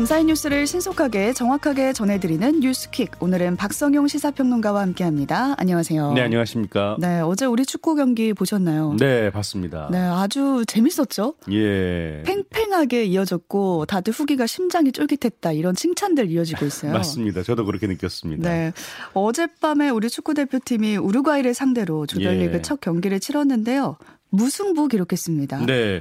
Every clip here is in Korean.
감사의 뉴스를 신속하게 정확하게 전해드리는 뉴스킥. 오늘은 박성용 시사평론가와 함께합니다. 안녕하세요. 네, 안녕하십니까. 네, 어제 우리 축구 경기 보셨나요? 네, 봤습니다. 네, 아주 재밌었죠? 예. 팽팽하게 이어졌고 다들 후기가 심장이 쫄깃했다 이런 칭찬들 이어지고 있어요. 맞습니다. 저도 그렇게 느꼈습니다. 네, 어젯밤에 우리 축구 대표팀이 우루과이를 상대로 조별리그 예. 첫 경기를 치렀는데요. 무승부 기록했습니다. 네.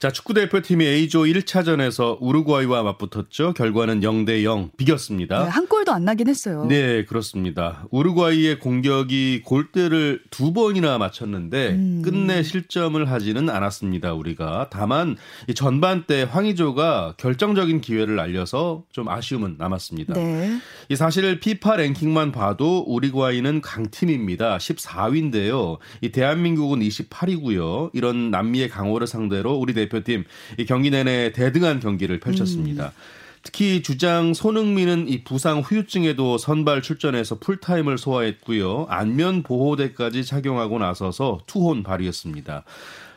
자, 축구 대표팀이 A조 1차전에서 우루과이와 맞붙었죠. 결과는 0대 0 비겼습니다. 네, 한 골도 안 나긴 했어요. 네, 그렇습니다. 우루과이의 공격이 골대를 두 번이나 맞췄는데 음. 끝내 실점을 하지는 않았습니다. 우리가 다만 이 전반 때 황의조가 결정적인 기회를 날려서 좀 아쉬움은 남았습니다. 네. 이 사실 피파 랭킹만 봐도 우리과이는 강팀입니다. 14위인데요. 이 대한민국은 28위고요. 이런 남미의 강호를 상대로 우리 대표 팀 이 경기 내내 대등한 경기를 펼쳤습니다. 특히 주장 손흥민은 이 부상 후유증에도 선발 출전해서 풀타임을 소화했고요. 안면 보호대까지 착용하고 나서서 투혼 발휘했습니다.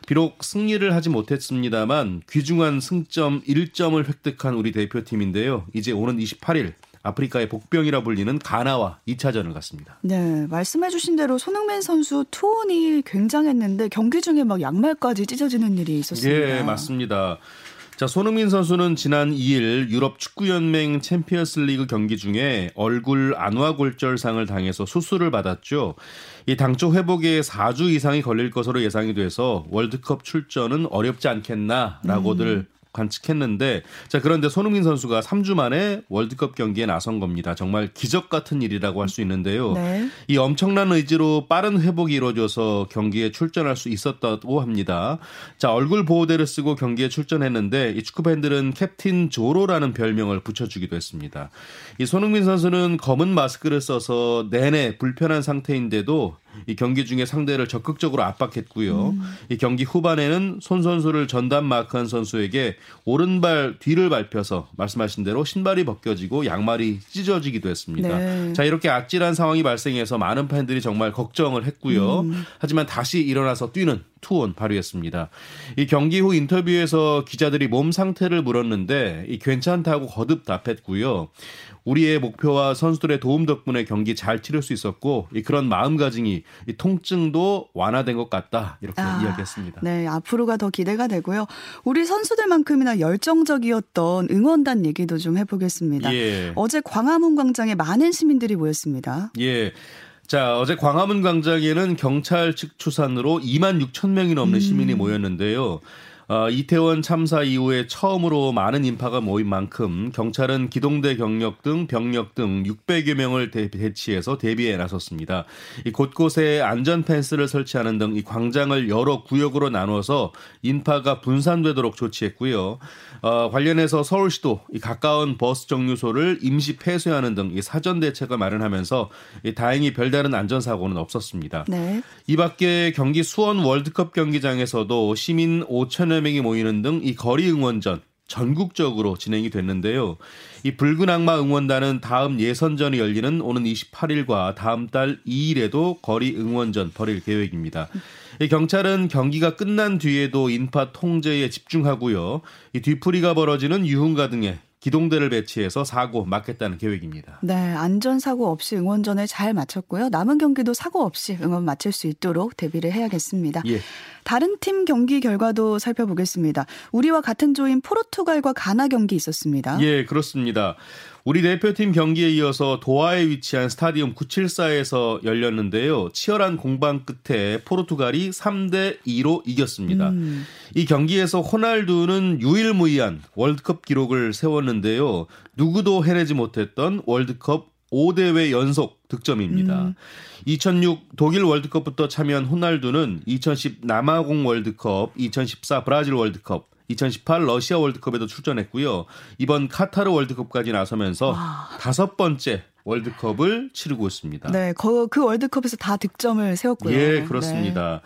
비록 승리를 하지 못했습니다만 귀중한 승점 1점을 획득한 우리 대표팀인데요. 이제 오는 28일 아프리카의 복병이라 불리는 가나와 2차전을 갔습니다. 네, 말씀해주신 대로 손흥민 선수 투혼이 굉장했는데 경기 중에 막 양말까지 찢어지는 일이 있었습니다. 예, 맞습니다. 자, 손흥민 선수는 지난 2일 유럽 축구연맹 챔피언스 리그 경기 중에 얼굴 안와골절상을 당해서 수술을 받았죠. 이 당초 회복에 4주 이상이 걸릴 것으로 예상이 돼서 월드컵 출전은 어렵지 않겠나라고들 음. 관측했는데 자 그런데 손흥민 선수가 3주 만에 월드컵 경기에 나선 겁니다. 정말 기적 같은 일이라고 할 수 있는데요. 네. 이 엄청난 의지로 빠른 회복이 이루어져서 경기에 출전할 수 있었다고 합니다. 자, 얼굴 보호대를 쓰고 경기에 출전했는데 이 축구 팬들은 캡틴 조로라는 별명을 붙여주기도 했습니다. 이 손흥민 선수는 검은 마스크를 써서 내내 불편한 상태인데도 이 경기 중에 상대를 적극적으로 압박했고요. 이 경기 후반에는 손 선수를 전담 마크한 선수에게 오른발 뒤를 밟혀서 말씀하신 대로 신발이 벗겨지고 양말이 찢어지기도 했습니다. 네. 자 이렇게 아찔한 상황이 발생해서 많은 팬들이 정말 걱정을 했고요. 하지만 다시 일어나서 뛰는 투혼 발휘했습니다. 이 경기 후 인터뷰에서 기자들이 몸 상태를 물었는데 이 괜찮다고 거듭 답했고요. 우리의 목표와 선수들의 도움 덕분에 경기 잘 치를 수 있었고 이 그런 마음가짐이 이 통증도 완화된 것 같다 이렇게 아, 이야기했습니다. 네, 앞으로가 더 기대가 되고요. 우리 선수들만큼이나 열정적이었던 응원단 얘기도 좀 해보겠습니다. 예. 어제 광화문 광장에 많은 시민들이 모였습니다. 예. 자, 어제 광화문 광장에는 경찰 측 추산으로 2만 6천 명이 넘는 시민이 모였는데요. 어, 이태원 참사 이후에 처음으로 많은 인파가 모인 만큼 경찰은 기동대 경력 등 병력 등 600여 명을 대, 배치해서 대비에 나섰습니다. 이 곳곳에 안전 펜스를 설치하는 등 이 광장을 여러 구역으로 나눠서 인파가 분산되도록 조치했고요. 어, 관련해서 서울시도 이 가까운 버스 정류소를 임시 폐쇄하는 등이 사전 대책을 마련하면서 이 다행히 별다른 안전 사고는 없었습니다. 네. 이 밖에 경기 수원 월드컵 경기장에서도 시민 5천 여 명이 모이는 등 이 거리 응원전 전국적으로 진행이 됐는데요. 이 붉은 악마 응원단은 다음 예선전이 열리는 오는 28일과 다음 달 2일에도 거리 응원전 벌일 계획입니다. 이 경찰은 경기가 끝난 뒤에도 인파 통제에 집중하고요. 이 뒤풀이가 벌어지는 유흥가 등에 기동대를 배치해서 사고 막겠다는 계획입니다. 네, 안전 사고 없이 응원전을 잘 마쳤고요. 남은 경기도 사고 없이 응원 마칠 수 있도록 대비를 해야겠습니다. 예. 다른 팀 경기 결과도 살펴보겠습니다. 우리와 같은 조인 포르투갈과 가나 경기 있었습니다. 예, 그렇습니다. 우리 대표팀 경기에 이어서 도하에 위치한 스타디움 974에서 열렸는데요. 치열한 공방 끝에 포르투갈이 3대 2로 이겼습니다. 음. 이 경기에서 호날두는 유일무이한 월드컵 기록을 세웠는데요. 누구도 해내지 못했던 월드컵 5대회 연속 득점입니다. 음. 2006 독일 월드컵부터 참여한 호날두는 2010 남아공 월드컵, 2014 브라질 월드컵, 2018 러시아 월드컵에도 출전했고요. 이번 카타르 월드컵까지 나서면서 다섯 번째 월드컵을 치르고 있습니다. 네, 그, 그 월드컵에서 다 득점을 세웠고요. 예, 네. 그렇습니다.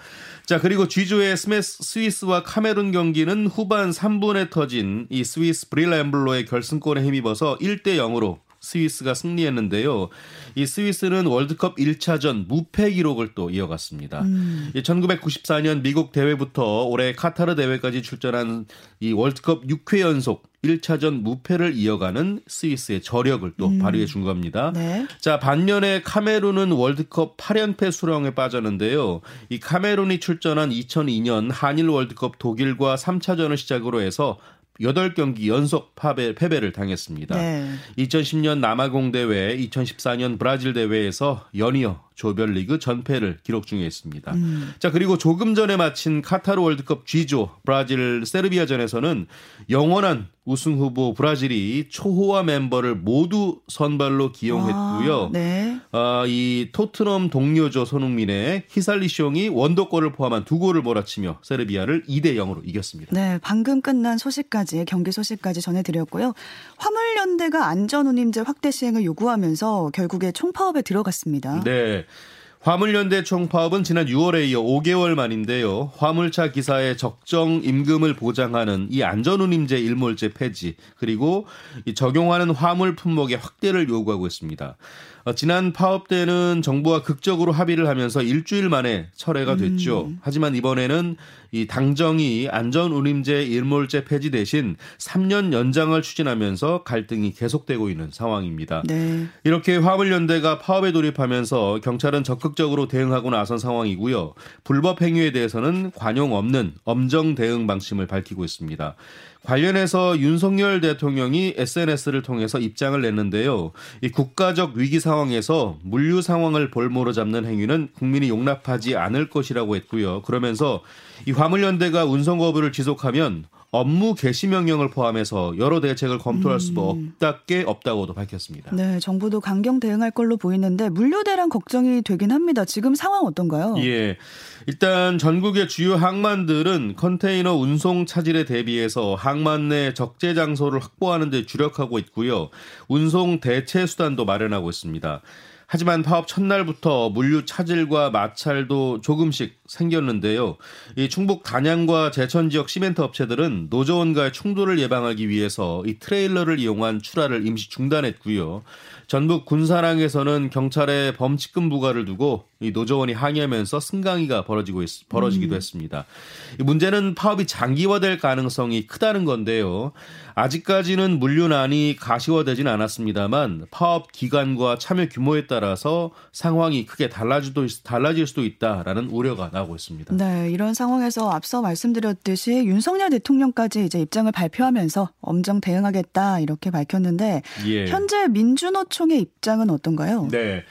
자, 그리고 G조의 스메스, 스위스와 카메룬 경기는 후반 3분에 터진 이 스위스 브릴 엠볼로의 결승골에 힘입어서 1대 0으로 스위스가 승리했는데요. 이 스위스는 월드컵 1차전 무패 기록을 또 이어갔습니다. 음. 이 1994년 미국 대회부터 올해 카타르 대회까지 출전한 이 월드컵 6회 연속 1차전 무패를 이어가는 스위스의 저력을 또 음. 발휘해 준 겁니다. 네. 자, 반면에 카메룬은 월드컵 8연패 수렁에 빠졌는데요. 이 카메룬이 출전한 2002년 한일 월드컵 독일과 3차전을 시작으로 해서 8경기 연속 파배, 패배를 당했습니다. 네. 2010년 남아공 대회, 2014년 브라질 대회에서 연이어 조별리그 전패를 기록 중에 있습니다. 음. 자, 그리고 조금 전에 마친 카타르 월드컵 G조 브라질 세르비아전에서는 영원한 우승 후보 브라질이 초호화 멤버를 모두 선발로 기용했고요. 아, 네. 아, 이 토트넘 동료조 손흥민의 히살리숑이 원더골을 포함한 두 골을 몰아치며 세르비아를 2대 0으로 이겼습니다. 네, 방금 끝난 소식까지 경기 소식까지 전해드렸고요. 화물연대가 안전운임제 확대 시행을 요구하면서 결국에 총파업에 들어갔습니다. 네. 화물연대 총파업은 지난 6월에 이어 5개월 만인데요. 화물차 기사의 적정 임금을 보장하는 이 안전운임제 일몰제 폐지 그리고 적용하는 화물 품목의 확대를 요구하고 있습니다. 어, 지난 파업 때는 정부와 극적으로 합의를 하면서 일주일 만에 철회가 됐죠. 음. 하지만 이번에는 이 당정이 안전운임제 일몰제 폐지 대신 3년 연장을 추진하면서 갈등이 계속되고 있는 상황입니다. 네. 이렇게 화물연대가 파업에 돌입하면서 경찰은 적극적으로 대응하고 나선 상황이고요. 불법 행위에 대해서는 관용 없는 엄정 대응 방침을 밝히고 있습니다. 관련해서 윤석열 대통령이 SNS를 통해서 입장을 냈는데요. 이 국가적 위기 상황에서 물류 상황을 볼모로 잡는 행위는 국민이 용납하지 않을 것이라고 했고요. 그러면서 이 화물연대가 운송 거부를 지속하면 업무 개시 명령을 포함해서 여러 대책을 검토할 수밖에 음. 없다고도 밝혔습니다. 네, 정부도 강경 대응할 걸로 보이는데 물류 대란 걱정이 되긴 합니다. 지금 상황 어떤가요? 예. 일단 전국의 주요 항만들은 컨테이너 운송 차질에 대비해서 항만 내 적재 장소를 확보하는 데 주력하고 있고요. 운송 대체 수단도 마련하고 있습니다. 하지만 파업 첫날부터 물류 차질과 마찰도 조금씩 생겼는데요. 이 충북 단양과 제천 지역 시멘트 업체들은 노조원과의 충돌을 예방하기 위해서 이 트레일러를 이용한 출하를 임시 중단했고요. 전북 군사랑에서는 경찰에 범칙금 부과를 두고 이 노조원이 항의하면서 승강이가 벌어지고 있, 벌어지기도 음. 했습니다. 이 문제는 파업이 장기화될 가능성이 크다는 건데요. 아직까지는 물류난이 가시화되진 않았습니다만 파업 기간과 참여 규모에 따라서 상황이 크게 달라지도 달라질 수도 있다라는 우려가 나오고 있습니다. 네, 이런 상황에서 앞서 말씀드렸듯이 윤석열 대통령까지 이제 입장을 발표하면서 엄정 대응하겠다 이렇게 밝혔는데 예. 현재 민주노총의 입장은 어떤가요? 네.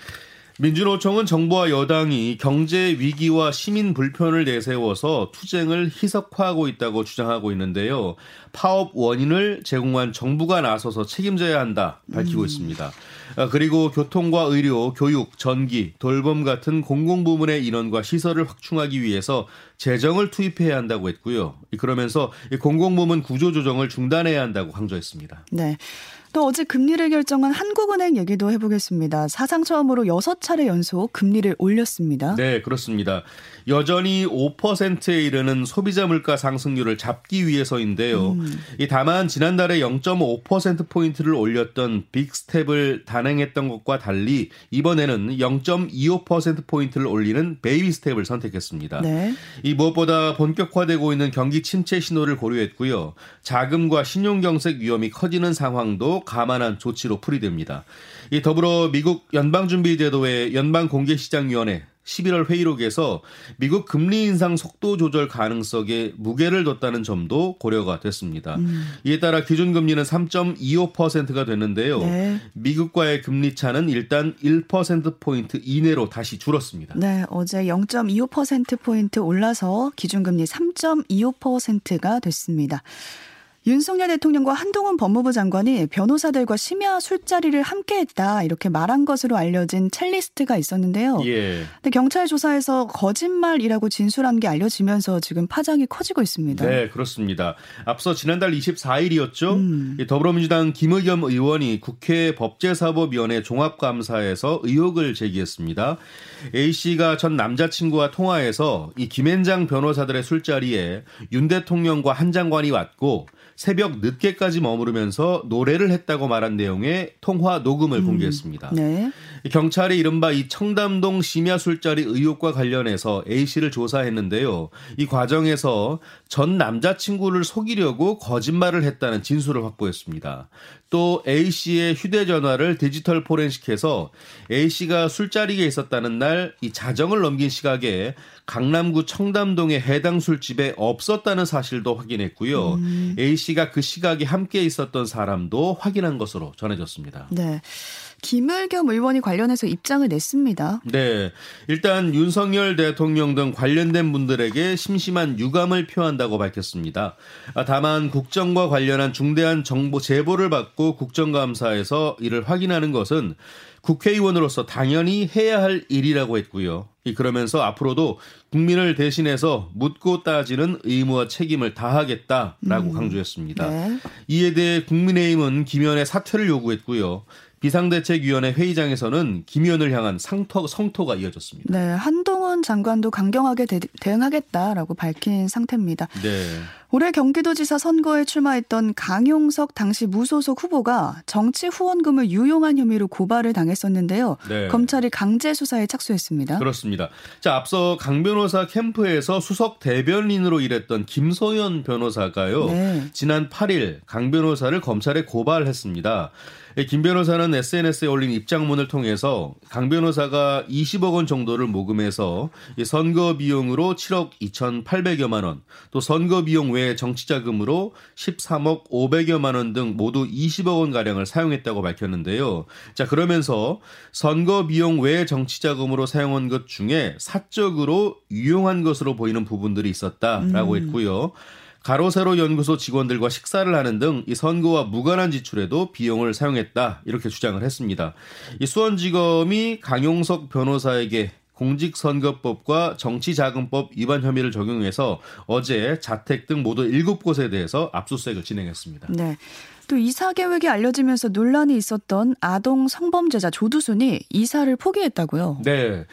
민주노총은 정부와 여당이 경제 위기와 시민 불편을 내세워서 투쟁을 희석화하고 있다고 주장하고 있는데요. 파업 원인을 제공한 정부가 나서서 책임져야 한다 밝히고 음. 있습니다. 아, 그리고 교통과 의료, 교육, 전기, 돌봄 같은 공공부문의 인원과 시설을 확충하기 위해서 재정을 투입해야 한다고 했고요. 그러면서 공공부문 구조조정을 중단해야 한다고 강조했습니다. 네. 또 어제 금리를 결정한 한국은행 얘기도 해보겠습니다. 사상 처음으로 6차례 연속 금리를 올렸습니다. 네, 그렇습니다. 여전히 5%에 이르는 소비자 물가 상승률을 잡기 위해서인데요. 음. 다만 지난달에 0.5%포인트를 올렸던 big step을 단행했던 것과 달리 이번에는 0.25%포인트를 올리는 baby step을 선택했습니다. 네. 이 무엇보다 본격화되고 있는 경기 침체 신호를 고려했고요. 자금과 신용경색 위험이 커지는 상황도 감안한 조치로 풀이됩니다. 이 더불어 미국 연방준비제도의 연방공개시장위원회 11월 회의록에서 미국 금리 인상 속도 조절 가능성에 무게를 뒀다는 점도 고려가 됐습니다. 음. 이에 따라 기준금리는 3.25%가 됐는데요. 네. 미국과의 금리 차는 일단 1%포인트 이내로 다시 줄었습니다. 네, 어제 0.25%포인트 올라서 기준금리 3.25%가 됐습니다. 윤석열 대통령과 한동훈 법무부 장관이 변호사들과 심야 술자리를 함께했다 이렇게 말한 것으로 알려진 첼리스트가 있었는데요. 예. 근데 경찰 조사에서 거짓말이라고 진술한 게 알려지면서 지금 파장이 커지고 있습니다. 네, 그렇습니다. 앞서 지난달 24일이었죠. 음. 더불어민주당 김의겸 의원이 국회 법제사법위원회 종합감사에서 의혹을 제기했습니다. A 씨가 전 남자친구와 통화해서 이 김앤장 변호사들의 술자리에 윤 대통령과 한 장관이 왔고 새벽 늦게까지 머무르면서 노래를 했다고 말한 내용의 통화 녹음을 음. 공개했습니다. 네. 경찰이 이른바 이 청담동 심야 술자리 의혹과 관련해서 A 씨를 조사했는데요. 이 과정에서 전 남자친구를 속이려고 거짓말을 했다는 진술을 확보했습니다. 또 A 씨의 휴대전화를 디지털 포렌식해서 A 씨가 술자리에 있었다는 날 이 자정을 넘긴 시각에 강남구 청담동의 해당 술집에 없었다는 사실도 확인했고요. 음. A 씨가 그 시각에 함께 있었던 사람도 확인한 것으로 전해졌습니다. 네. 김을겸 의원이 관련해서 입장을 냈습니다. 네. 일단 윤석열 대통령 등 관련된 분들에게 심심한 유감을 표한다고 밝혔습니다. 아, 다만 국정과 관련한 중대한 정보 제보를 받고 국정감사에서 이를 확인하는 것은 국회의원으로서 당연히 해야 할 일이라고 했고요. 그러면서 앞으로도 국민을 대신해서 묻고 따지는 의무와 책임을 다하겠다라고 음. 강조했습니다. 네. 이에 대해 국민의힘은 김현의 사퇴를 요구했고요. 비상대책위원회 회의장에서는 김 의원을 향한 상토, 성토가 이어졌습니다. 네, 한동훈 장관도 강경하게 대, 응하겠다라고 밝힌 상태입니다. 네. 올해 경기도지사 선거에 출마했던 강용석 당시 무소속 후보가 정치 후원금을 유용한 혐의로 고발을 당했었는데요. 네. 검찰이 강제 수사에 착수했습니다. 그렇습니다. 자, 앞서 강 변호사 캠프에서 수석 대변인으로 일했던 김소연 변호사가요. 네. 지난 8일 강 변호사를 검찰에 고발했습니다. 김 변호사는 SNS에 올린 입장문을 통해서 강 변호사가 20억 원 정도를 모금해서 선거 비용으로 7억 2,800여만 원, 또 선거 비용 외 정치 자금으로 13억 500여만 원 등 모두 20억 원 가량을 사용했다고 밝혔는데요. 자 그러면서 선거 비용 외 정치 자금으로 사용한 것 중에 사적으로 유용한 것으로 보이는 부분들이 있었다라고 음. 했고요. 가로세로 연구소 직원들과 식사를 하는 등 이 선거와 무관한 지출에도 비용을 사용했다 이렇게 주장을 했습니다. 이 수원지검이 강용석 변호사에게 공직선거법과 정치자금법 위반 혐의를 적용해서 어제 자택 등 모두 7곳에 대해서 압수수색을 진행했습니다. 네. 또 이사 계획이 알려지면서 논란이 있었던 아동 성범죄자 조두순이 이사를 포기했다고요? 네.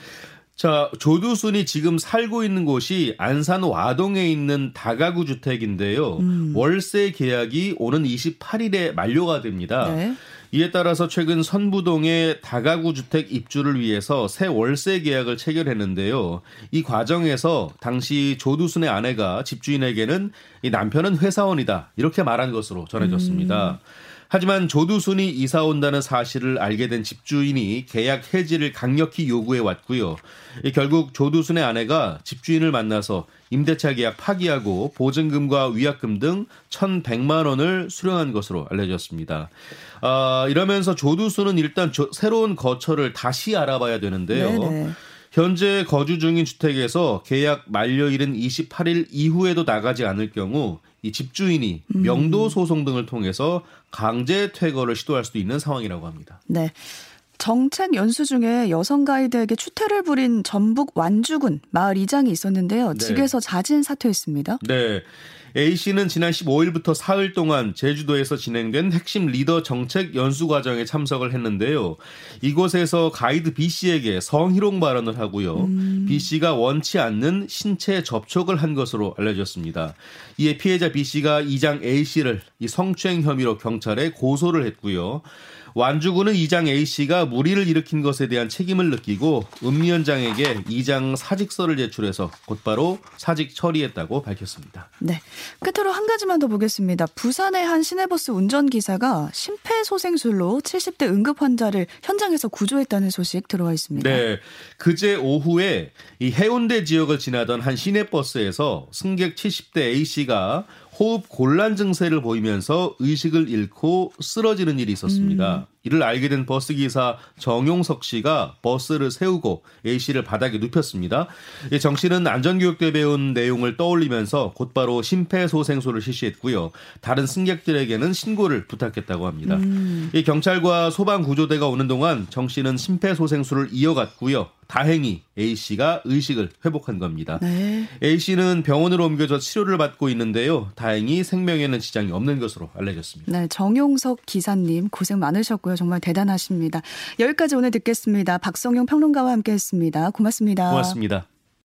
자, 조두순이 지금 살고 있는 곳이 안산 와동에 있는 다가구 주택인데요. 음. 월세 계약이 오는 28일에 만료가 됩니다. 네. 이에 따라서 최근 선부동의 다가구 주택 입주를 위해서 새 월세 계약을 체결했는데요. 이 과정에서 당시 조두순의 아내가 집주인에게는 이 남편은 회사원이다 이렇게 말한 것으로 전해졌습니다. 음. 하지만 조두순이 이사 온다는 사실을 알게 된 집주인이 계약 해지를 강력히 요구해 왔고요. 결국 조두순의 아내가 집주인을 만나서 임대차 계약 파기하고 보증금과 위약금 등 1,100만 원을 수령한 것으로 알려졌습니다. 아, 이러면서 조두순은 일단 조, 새로운 거처를 다시 알아봐야 되는데요. 네네. 현재 거주 중인 주택에서 계약 만료일인 28일 이후에도 나가지 않을 경우 이 집주인이 음. 명도 소송 등을 통해서 강제 퇴거를 시도할 수도 있는 상황이라고 합니다. 네. 정책 연수 중에 여성 가이드에게 추태를 부린 전북 완주군 마을 이장이 있었는데요. 네. 직에서 자진 사퇴했습니다. 네. A 씨는 지난 15일부터 사흘 동안 제주도에서 진행된 핵심 리더 정책 연수 과정에 참석을 했는데요. 이곳에서 가이드 B 씨에게 성희롱 발언을 하고요. 음. B 씨가 원치 않는 신체 접촉을 한 것으로 알려졌습니다. 이에 피해자 B 씨가 이장 A 씨를 이 성추행 혐의로 경찰에 고소를 했고요. 완주군은 이장 A 씨가 무리를 일으킨 것에 대한 책임을 느끼고 음위원장에게 이장 사직서를 제출해서 곧바로 사직 처리했다고 밝혔습니다. 네. 끝으로 한 가지만 더 보겠습니다. 부산의 한 시내버스 운전기사가 심폐소생술로 70대 응급 환자를 현장에서 구조했다는 소식 들어와 있습니다. 네. 그제 오후에 이 해운대 지역을 지나던 한 시내버스에서 승객 70대 A 씨가 호흡 곤란 증세를 보이면서 의식을 잃고 쓰러지는 일이 있었습니다. 음. 이를 알게 된 버스 기사 정용석 씨가 버스를 세우고 A 씨를 바닥에 눕혔습니다. 정 씨는 안전교육 때 배운 내용을 떠올리면서 곧바로 심폐소생술을 실시했고요. 다른 승객들에게는 신고를 부탁했다고 합니다. 음. 경찰과 소방구조대가 오는 동안 정 씨는 심폐소생술을 이어갔고요. 다행히 A 씨가 의식을 회복한 겁니다. 네. A 씨는 병원으로 옮겨져 치료를 받고 있는데요. 다행히 생명에는 지장이 없는 것으로 알려졌습니다. 네, 정용석 기사님 고생 많으셨고요. 있어요. 정말 대단하십니다. 여기까지 오늘 듣겠습니다. 박성용 평론가와 함께했습니다. 고맙습니다. 고맙습니다.